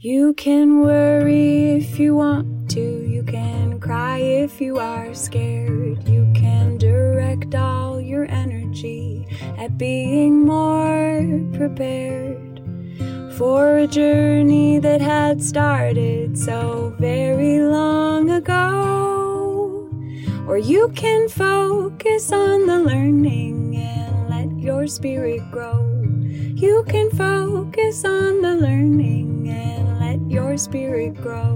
You can worry if you want to, you can cry if you are scared. You can direct all your energy at being more prepared for a journey that had started so very long ago. Or you can focus on the learning and let your spirit grow. You can focus on the learning and spirit grow.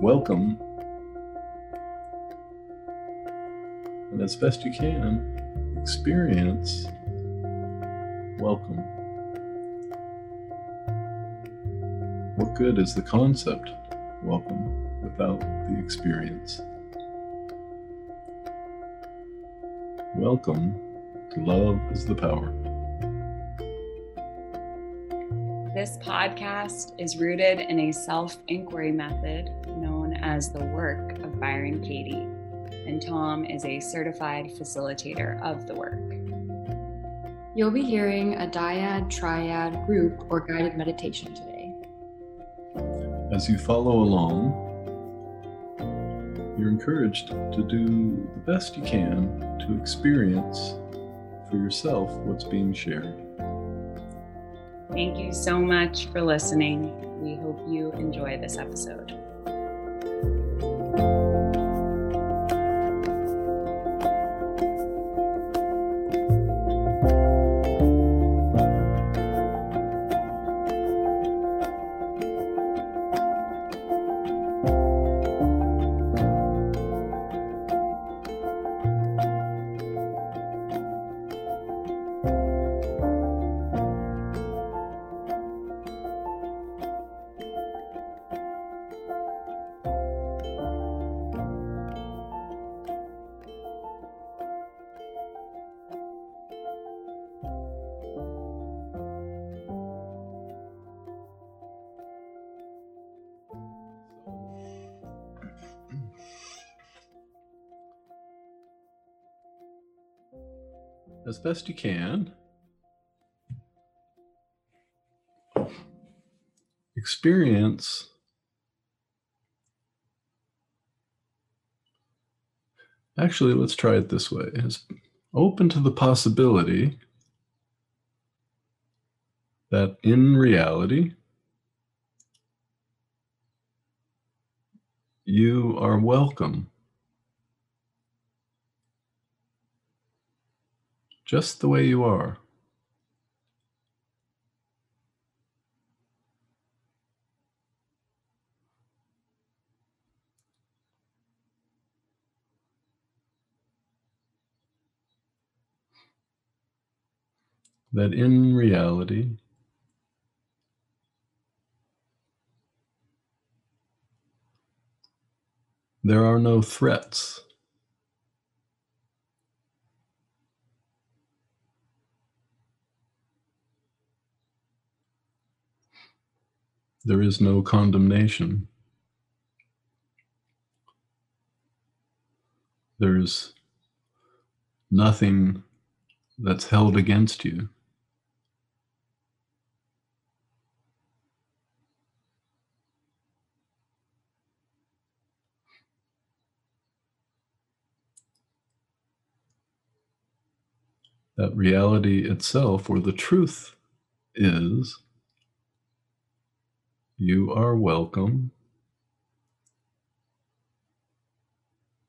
Welcome. And as best you can, experience welcome. What good is the concept welcome without the experience? Welcome to Love is the Power. This podcast is rooted in a self inquiry method known as the work of Byron Katie, and Tom is a certified facilitator of the work. You'll be hearing a dyad, triad, group, or guided meditation today. As you follow along, you're encouraged to do the best you can to experience for yourself what's being shared. Thank you so much for listening. We hope you enjoy this episode. As best you can, experience. Actually, let's try it this way. Is open to the possibility that in reality, you are welcome just the way you are. That in reality, there are no threats. There is no condemnation. There's nothing that's held against you. That reality itself, or the truth, is you are welcome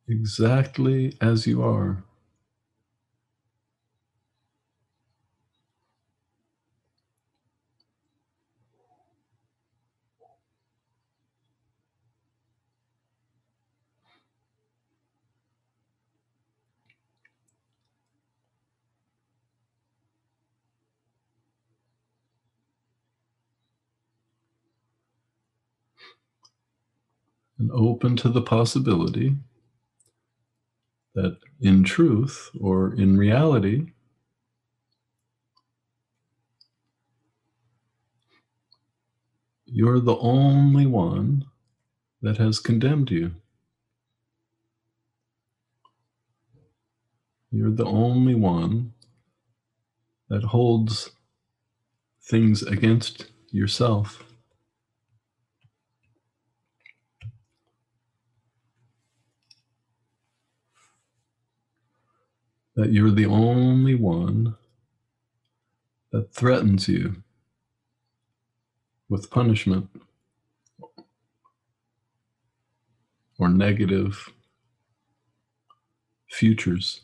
exactly as you are. and open to the possibility that in truth or in reality, you're the only one that has condemned you. You're the only one that holds things against yourself. That you're the only one that threatens you with punishment or negative futures.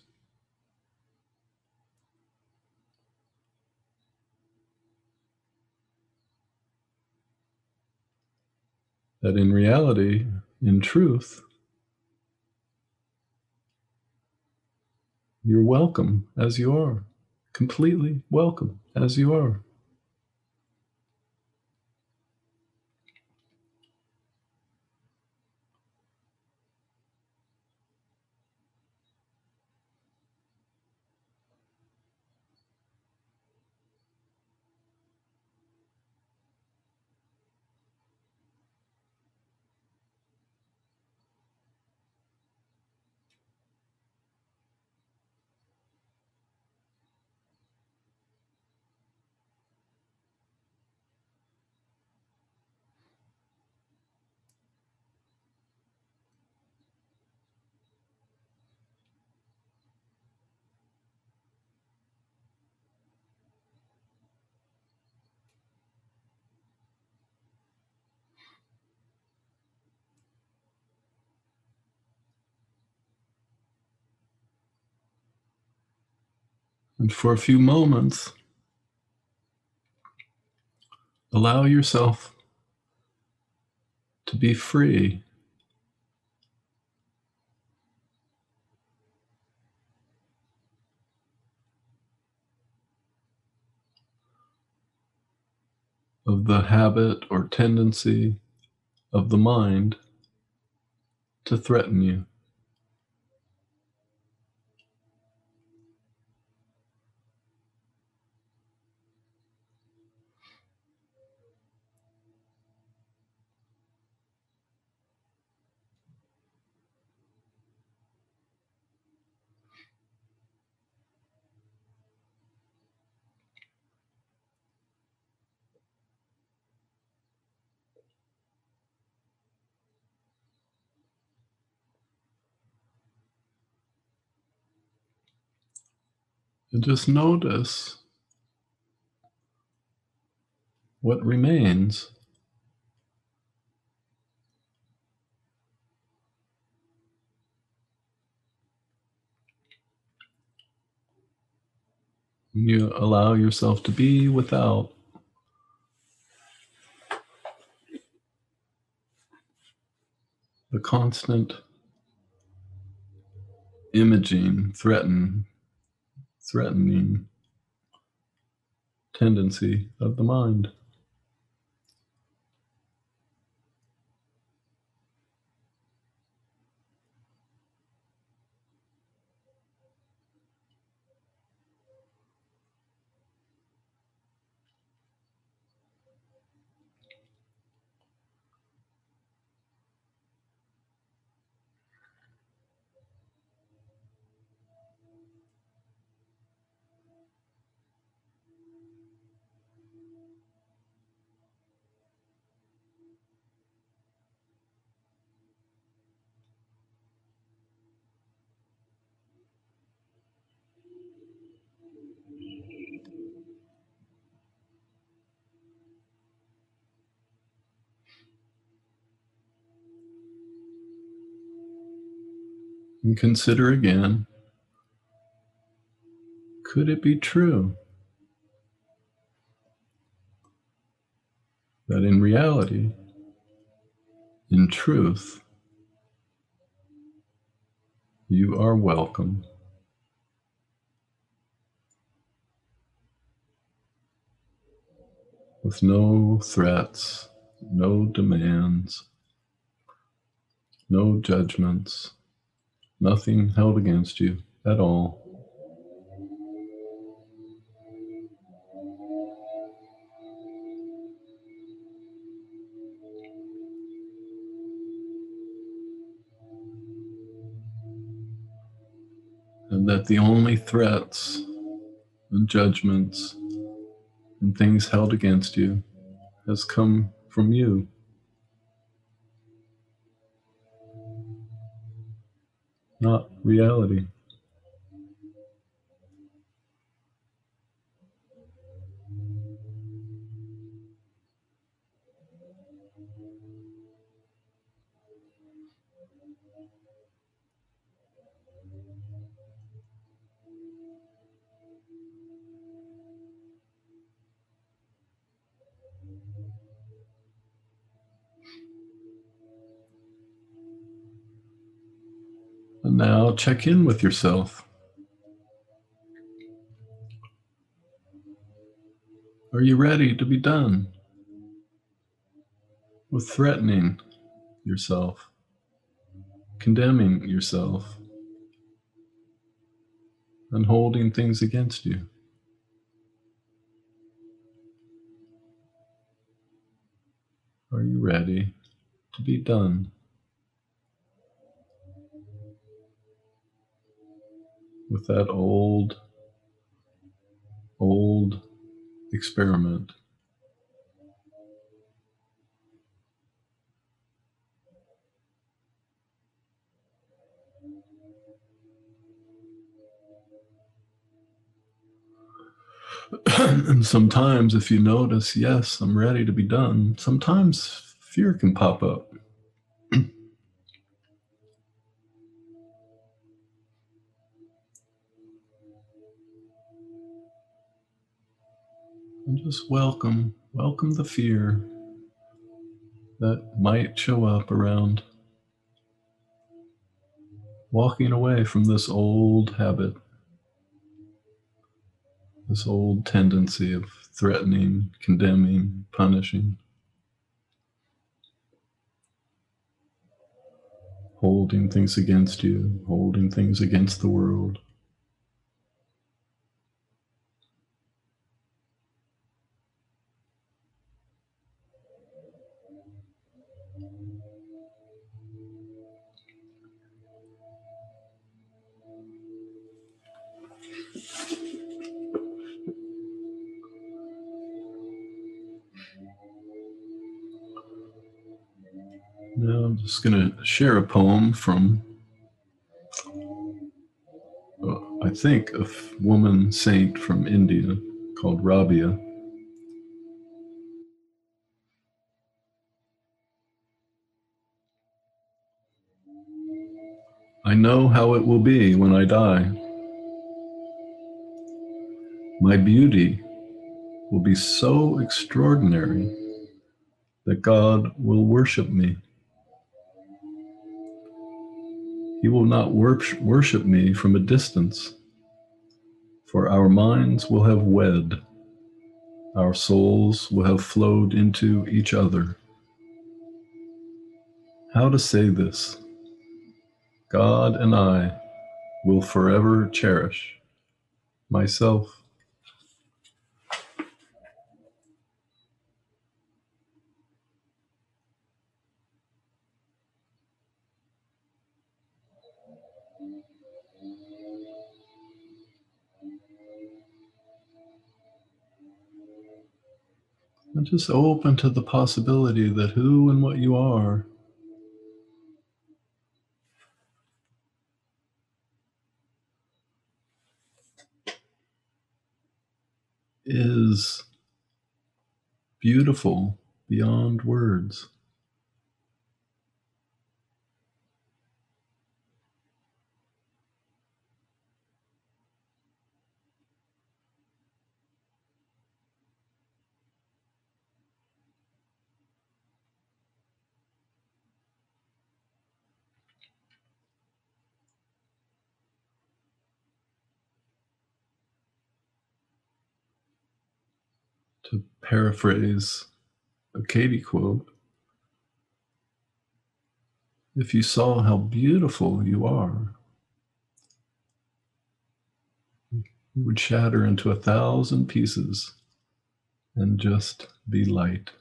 That in reality, in truth, you're welcome as you are, completely welcome as you are. And for a few moments, allow yourself to be free. Of the habit or tendency of the mind to threaten you. And just notice what remains. When you allow yourself to be without the constant imaging, threaten, threatening tendency of the mind. And consider again could it be true that in reality, in truth, you are welcome? With no threats, no demands, no judgments Nothing held against you at all. And that the only threats and judgments and things held against you has come from you. Not reality. Check in with yourself. Are you ready to be done with threatening yourself, condemning yourself, and holding things against you? Are you ready to be done? With that old, old experiment. and sometimes, if you notice, yes, I'm ready to be done, sometimes fear can pop up. And just welcome, welcome the fear that might show up around walking away from this old habit, this old tendency of threatening, condemning, punishing, holding things against you, holding things against the world. Just going to share a poem from, uh, I think, a woman saint from India called Rabia. I know how it will be when I die. My beauty will be so extraordinary that God will worship me. He will not worship me from a distance, for our minds will have wed, our souls will have flowed into each other. How to say this? God and I will forever cherish myself. And just open to the possibility that who and what you are is beautiful beyond words. to paraphrase a Katie quote, if you saw how beautiful you are, you would shatter into a thousand pieces and just be light.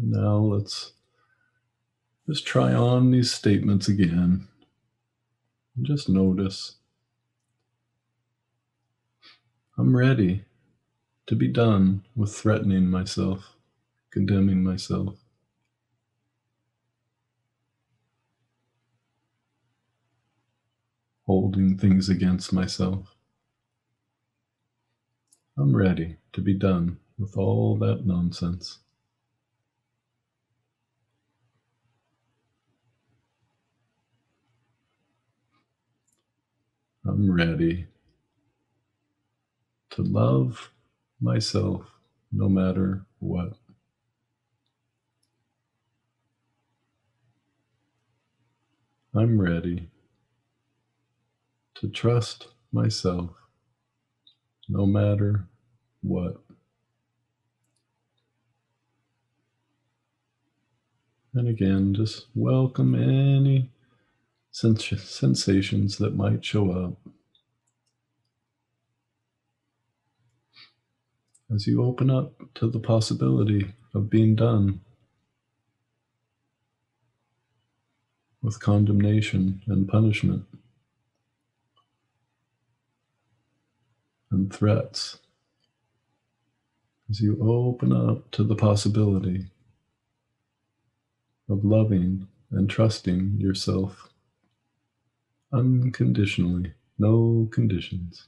And now let's just try on these statements again. Just notice. I'm ready to be done with threatening myself, condemning myself. Holding things against myself. I'm ready to be done with all that nonsense. I'm ready to love myself no matter what. I'm ready to trust myself no matter what. And again, just welcome any sens- sensations that might show up. As you open up to the possibility of being done with condemnation and punishment and threats, as you open up to the possibility of loving and trusting yourself unconditionally, no conditions.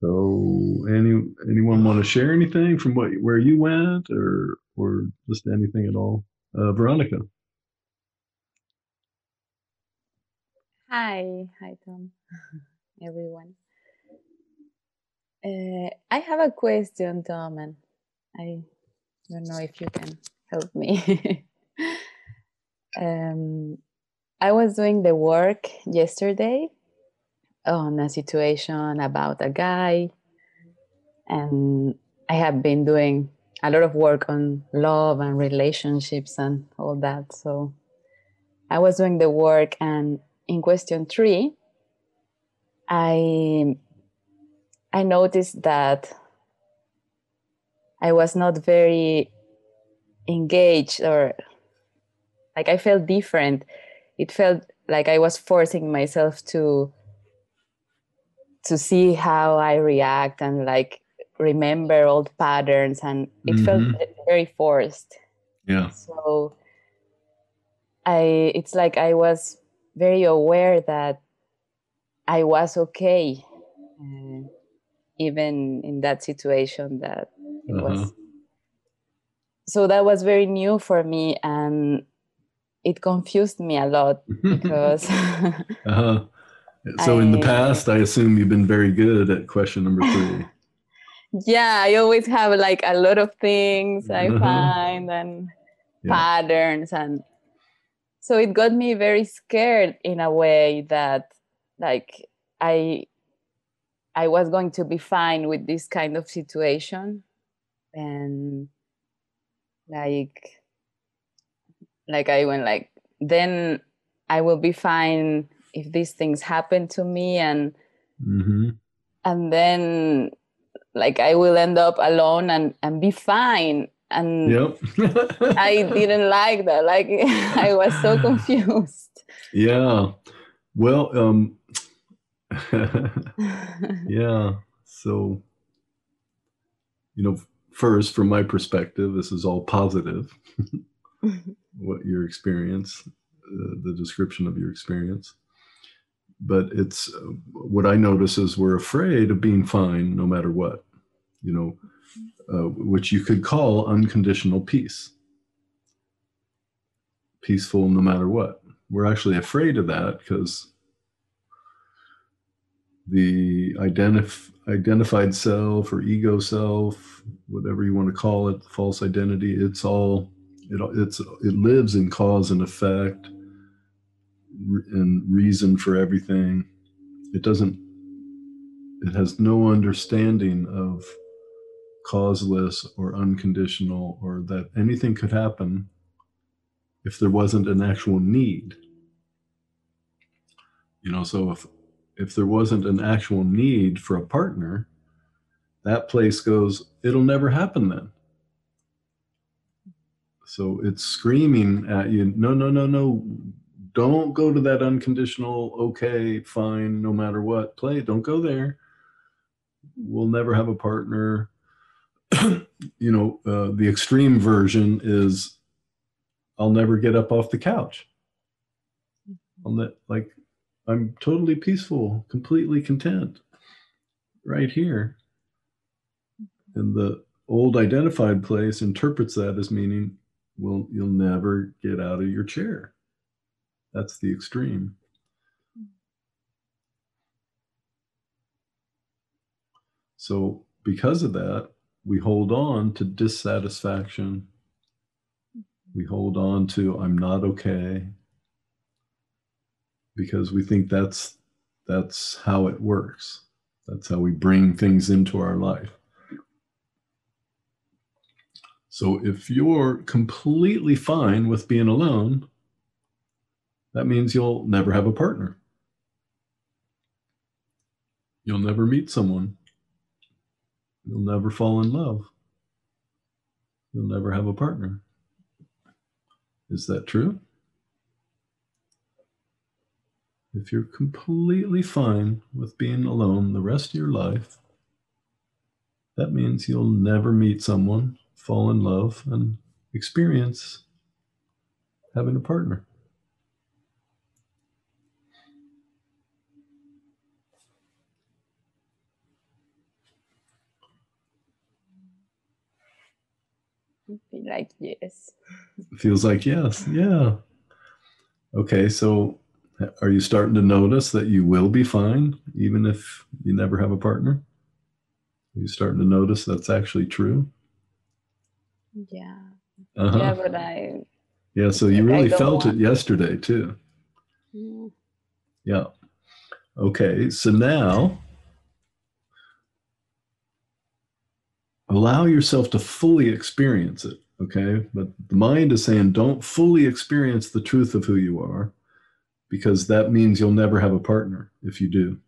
So, any anyone want to share anything from what where you went, or or just anything at all? Uh, Veronica. Hi, hi Tom, everyone. Uh, I have a question, Tom, and I don't know if you can help me. um, I was doing the work yesterday on a situation about a guy, and I have been doing a lot of work on love and relationships and all that. So I was doing the work, and in question three, I I noticed that I was not very engaged or like I felt different. It felt like I was forcing myself to to see how I react and like remember old patterns and it Mhm. felt very forced. Yeah. So I it's like I was very aware that I was okay uh, even in that situation that it Uh-huh. was so that was very new for me and it confused me a lot because uh-huh. So in the past, I assume you've been very good at question number three. yeah i always have like a lot of things i Uh-huh. find and Yeah. patterns and so it got me very scared in a way that like i i was going to be fine with this kind of situation. And like like i went like then i will be fine if these things happen to me and hmm and then like i will end up alone and and be fine and Yep. i didn't like that like i was so confused Yeah. Well, um, yeah. So, you know, first, from my perspective, this is all positive. what your experience, uh, the description of your experience. But it's uh, what I notice is we're afraid of being fine no matter what, you know, uh, which you could call unconditional peace. Peaceful no matter what. We're actually afraid of that because the identif- identified self or ego self, whatever you want to call it, false identity, it's all it it's it lives in cause and effect and reason for everything. It doesn't it has no understanding of causeless or unconditional, or that anything could happen if there wasn't an actual need. You know, so if if there wasn't an actual need for a partner, that place goes, it'll never happen then. So it's screaming at you, no, no, no, no, don't go to that unconditional, okay, fine, no matter what play. Don't go there. We'll never have a partner. you know, uh, the extreme version is I'll never get up off the couch. Mm-hmm. On that, like, I'm totally peaceful, completely content right here. Mm-hmm. And the old identified place interprets that as meaning, well, you'll never get out of your chair. That's the extreme. Mm-hmm. So, because of that, we hold on to dissatisfaction. We hold on to, I'm not okay because we think that's that's how it works. That's how we bring things into our life. So if you're completely fine with being alone, that means you'll never have a partner. You'll never meet someone. You'll never fall in love. You'll never have a partner. Is that true? if you're completely fine with being alone the rest of your life, that means you'll never meet someone, fall in love, and experience having a partner. Like yes. Feels like yes, yeah. Okay, so are you starting to notice that you will be fine even if you never have a partner? Are you starting to notice that's actually true? Yeah. Uh-huh. Yeah, but I. Yeah, so you really felt it yesterday too. Mm, Yeah. Okay, so now allow yourself to fully experience it. Okay, but the mind is saying don't fully experience the truth of who you are because that means you'll never have a partner if you do.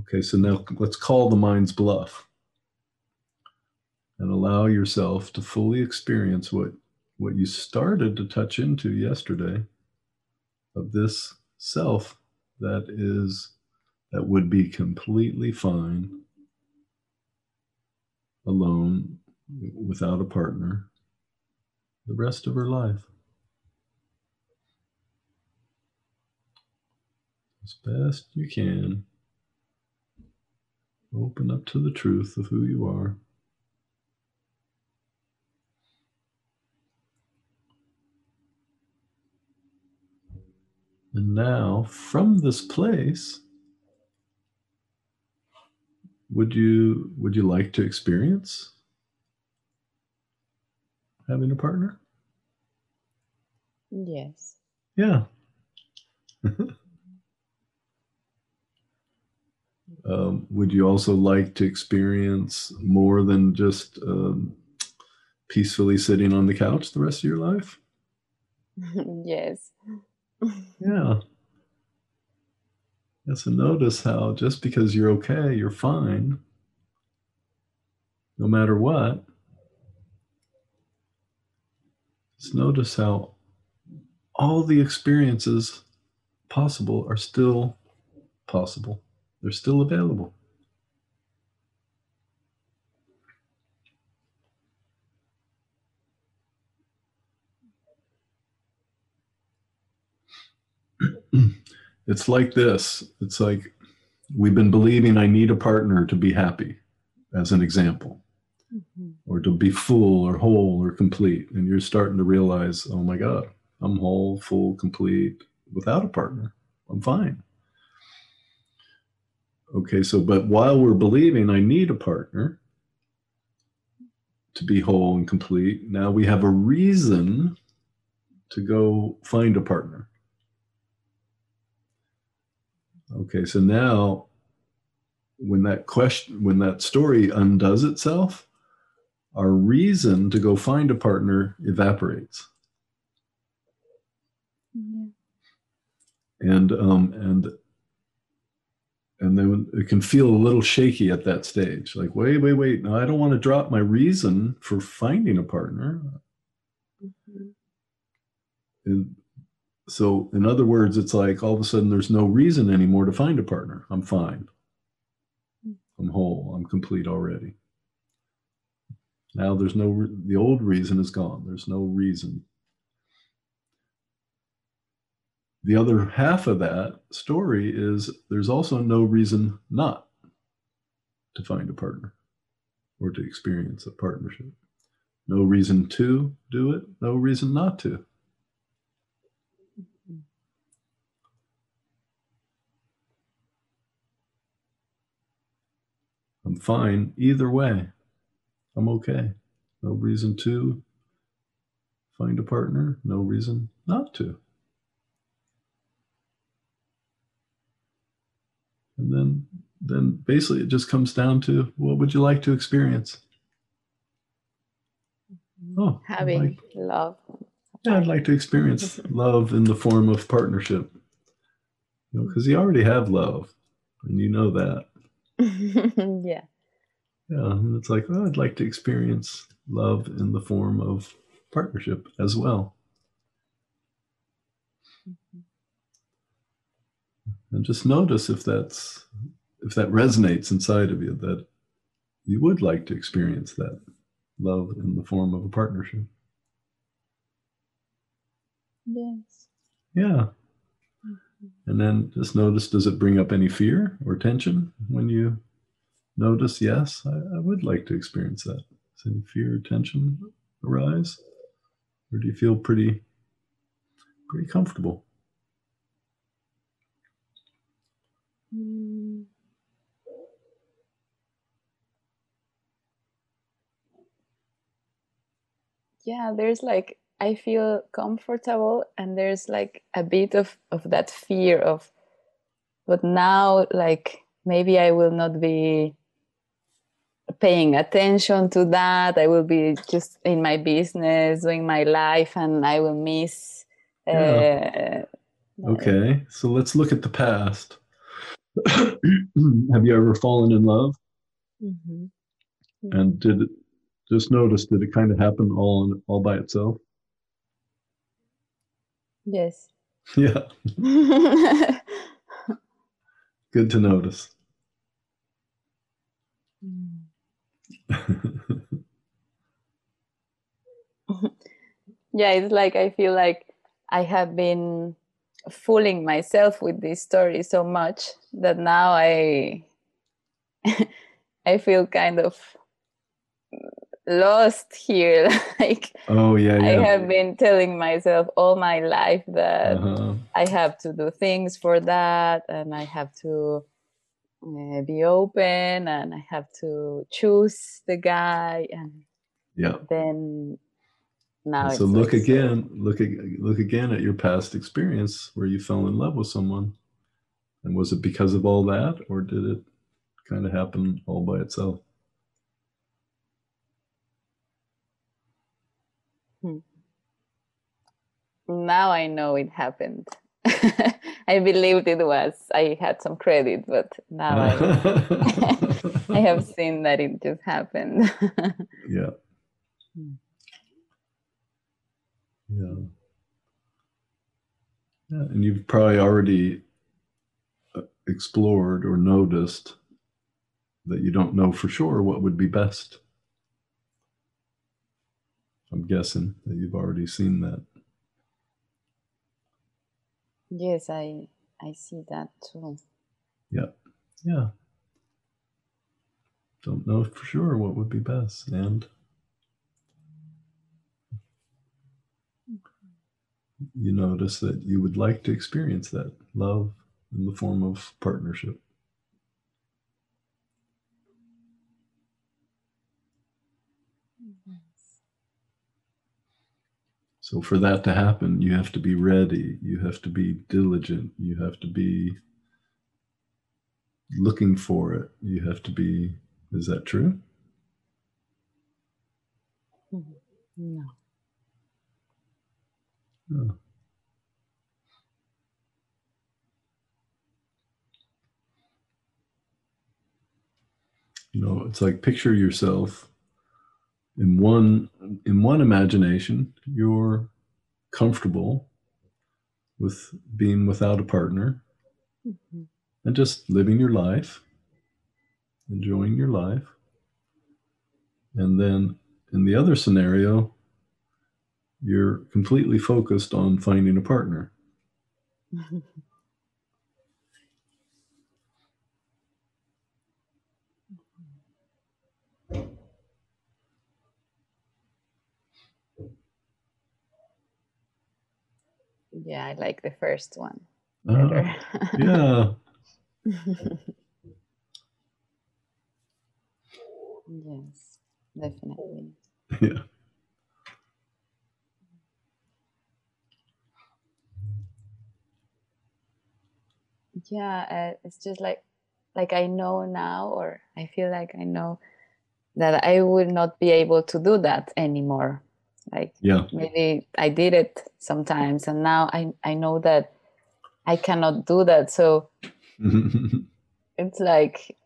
Okay, so now let's call the mind's bluff and allow yourself to fully experience what what you started to touch into yesterday of this self that is that would be completely fine alone without a partner the rest of her life. As best you can open up to the truth of who you are. And now, from this place, would you would you like to experience having a partner? yes. Yeah. um, would you also like to experience more than just um, peacefully sitting on the couch the rest of your life? yes. Yeah. Yeah, so notice how just because you're okay, you're fine, no matter what. Notice how all the experiences possible are still possible, they're still available. it's like this. It's like we've been believing i need a partner to be happy as an example Mhm. or to be full or whole or complete and you're starting to realize oh my god i'm whole full complete without a partner. I'm fine. Okay so but while we're believing i need a partner to be whole and complete now we have a reason to go find a partner. Okay, so now when that question when that story undoes itself our reason to go find a partner evaporates. Yeah. and um and and then it can feel a little shaky at that stage like wait wait wait no i don't want to drop my reason for finding a partner. Mhm. and so in other words it's like all of a sudden there's no reason anymore to find a partner. I'm fine. I'm whole. I'm complete already now there's no re- the old reason is gone. There's no reason. The other half of that story is there's also no reason not to find a partner or to experience a partnership. No reason to do it no reason not to. I'm fine either way. I'm okay. No reason to find a partner, no reason not to. And then then basically it just comes down to what would you like to experience? Mm-hmm. Oh, Having like- love. yeah, I'd like to experience love in the form of partnership. You know, because you already have love, and you know that. yeah. Yeah, and it's like, oh, I'd like to experience love in the form of partnership as well. Mm-hmm. And just notice if that's if that resonates inside of you that you would like to experience that love in the form of a partnership. Yes. Yeah. Mm-hmm. And then just notice does it bring up any fear or tension when you notice, yes, I, I would like to experience that. Does any fear or tension arise? Or do you feel pretty pretty comfortable? Mm. Yeah, there's like I feel comfortable and there's like a bit of of that fear of but now like maybe I will not be paying attention to that. I will be just in my business, doing my life and I will miss Yeah. uh, Okay, so let's look at the past. Have you ever fallen in love? mhm. And did it just notice did it kind of happen all on, all by itself? Yes. Yeah, good to notice. yeah it's like i feel like i have been fooling myself with this story so much that now i i feel kind of lost here like oh yeah, i have been telling myself all my life that Uh-huh. i have to do things for that and i have to uh, be open and i have to choose the guy and Yeah. then now And so it's look like again, look look again at your past experience where you fell in love with someone. And was it because of all that or did it kind of happen all by itself? now i know it happened i believed it was i had some credit but now i i have seen that it just happened yeah. Hmm. Yeah. Yeah, and you've probably already uh, explored or noticed that you don't know for sure what would be best. I'm guessing that you've already seen that. Yes i i see that too Yeah. Yeah. Don't know for sure what would be best. And you notice that you would like to experience that love in the form of partnership. So, for that to happen, you have to be ready, you have to be diligent, you have to be looking for it. You have to be, is that true? Mm-hmm. No. Oh. You know, it's like picture yourself in one in one imagination, you're comfortable with being without a partner Mhm. and just living your life, enjoying your life. And then in the other scenario, you're completely focused on finding a partner. yeah, I like the first one better. yeah. yes, definitely. Yeah. Yeah, uh, it's just like like I know now, or I feel like I know that I will not be able to do that anymore. Like Yeah. maybe I did it sometimes, and now I I know that I cannot do that. So it's like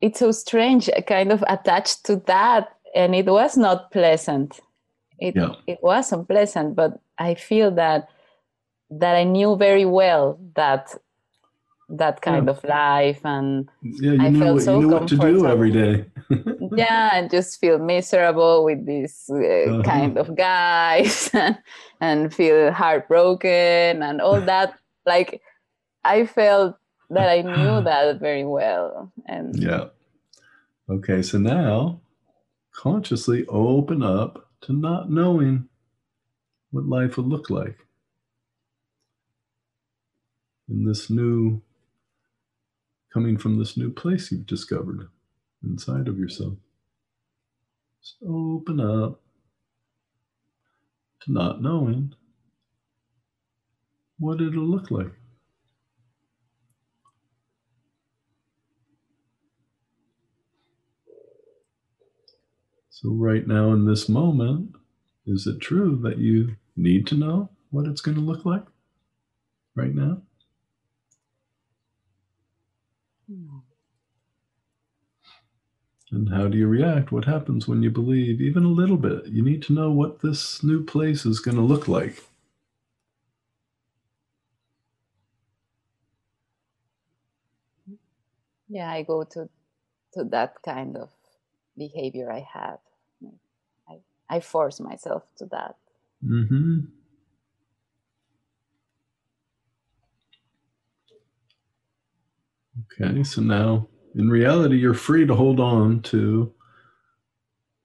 it's so strange I kind of attached to that and it was not pleasant it Yeah. it was unpleasant but i feel that that i knew very well that that kind of life and yeah, you I felt what, so you knew what to do every day. yeah and just feel miserable with these uh, Uh-huh. kind of guys and feel heartbroken and all that like i felt that i knew that very well and yeah. Okay, so now consciously open up to not knowing what life would look like in this new, coming from this new place you've discovered inside of yourself. Just open up to not knowing what it'll look like. So, right now in this moment, is it true that you need to know what it's going to look like right now? No. And how do you react? What happens when you believe even a little bit? You need to know what this new place is going to look like. yeah i go to to that kind of behavior i had i i force myself to that hmm Okay, so now in reality, you're free to hold on to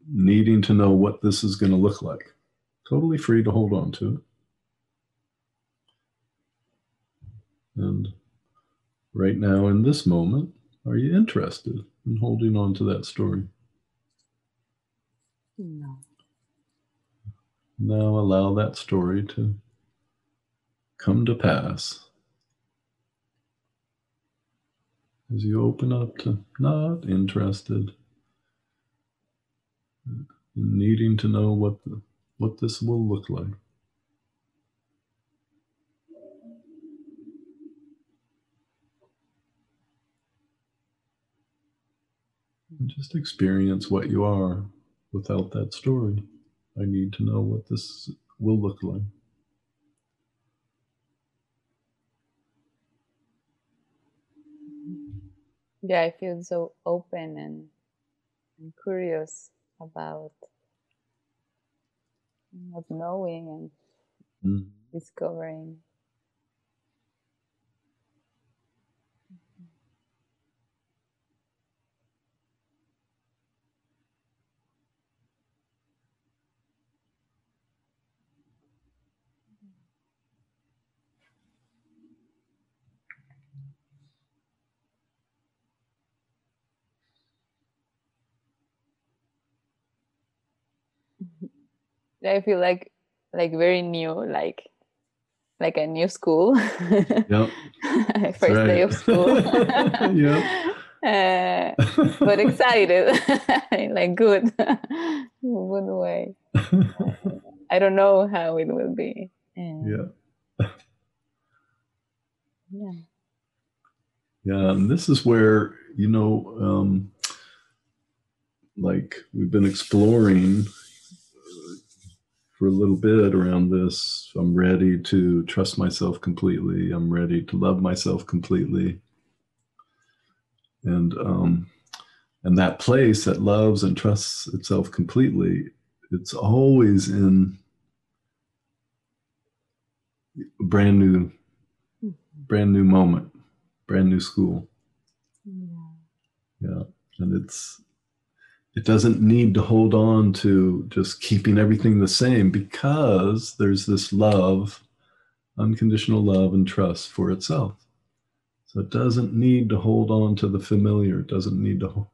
needing to know what this is going to look like. Totally free to hold on to it. And right now, in this moment, are you interested in holding on to that story? no Now allow that story to come to pass as you open up to not interested needing to know what the, what this will look like. And just experience what you are without that story. I need to know what this will look like. Yeah i feel so open and, and curious about not knowing and Mm. discovering i feel like like very new like like a new school Yep. first day of school uh, but excited, like good, good way. I don't know how it will be. yeah. Yeah. Yeah, and this is where, you know, um, like we've been exploring for a little bit around this. I'm ready to trust myself completely. I'm ready to love myself completely. And um, and that place that loves and trusts itself completely, it's always in a brand new, brand new moment, brand new school. Yeah. Yeah. And it's, it doesn't need to hold on to just keeping everything the same because there's this love, unconditional love and trust for itself. So it doesn't need to hold on to the familiar. It doesn't need to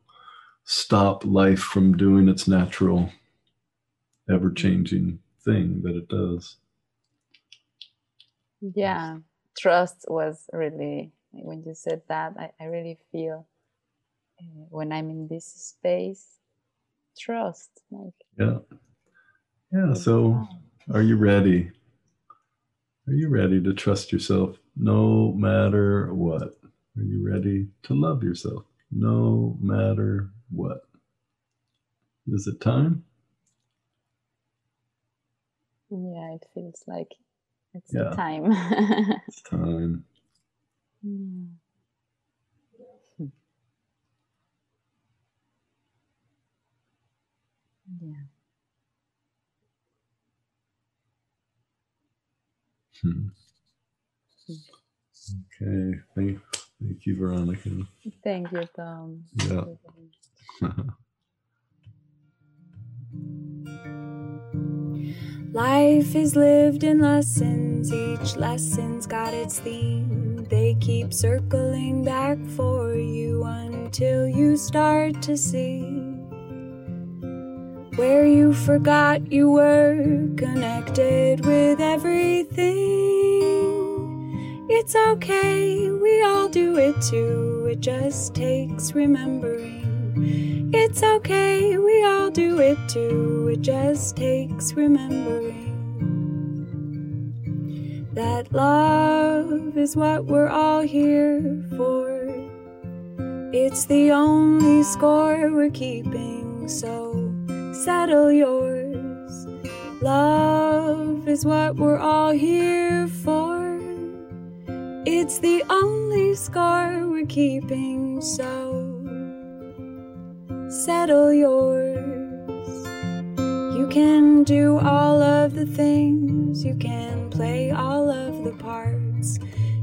stop life from doing its natural, ever changing thing that it does. yeah trust was really when you said that i, I really feel uh, when i'm in this space trust like Yeah. Yeah. So are you ready? Are you ready to trust yourself no matter what? Are you ready to love yourself no matter what? Is it time? yeah it feels like it's Yeah. the time It's time. Yeah. Yeah Hmm. Okay. Thank, thank you, Veronica. thank you tom Yeah. Life is lived in lessons, each lesson's got its theme. They keep circling back for you until you start to see where you forgot you were connected with everything. It's okay, we all do it too, it just takes remembering. It's okay, we all do it too. It just takes remembering that love is what we're all here for. It's the only score we're keeping, so settle yours. Love is what we're all here for. It's the only score we're keeping, so settle yours. You can do all of the things, you can play all of the parts.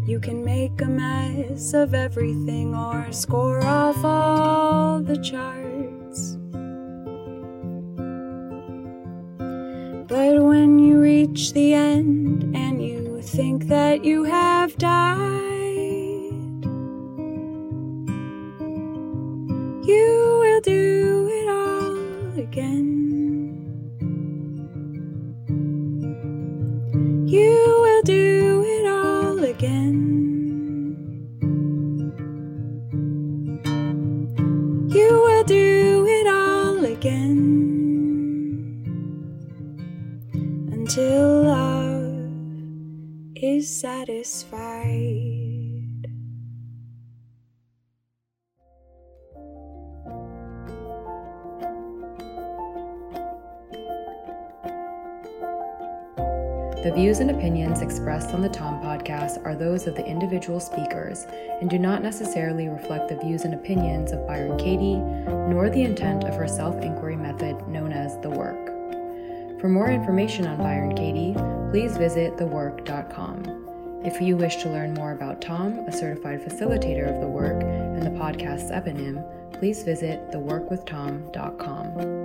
You can make a mess of everything or score off all the charts. But when you reach the end and you think that you have died, views and opinions expressed on the Tom podcast are those of the individual speakers and do not necessarily reflect the views and opinions of Byron Katie, nor the intent of her self inquiry method known as The Work. For more information on Byron Katie, please visit thework.com. If you wish to learn more about Tom, a certified facilitator of the work, and the podcast's eponym, please visit theworkwithtom.com.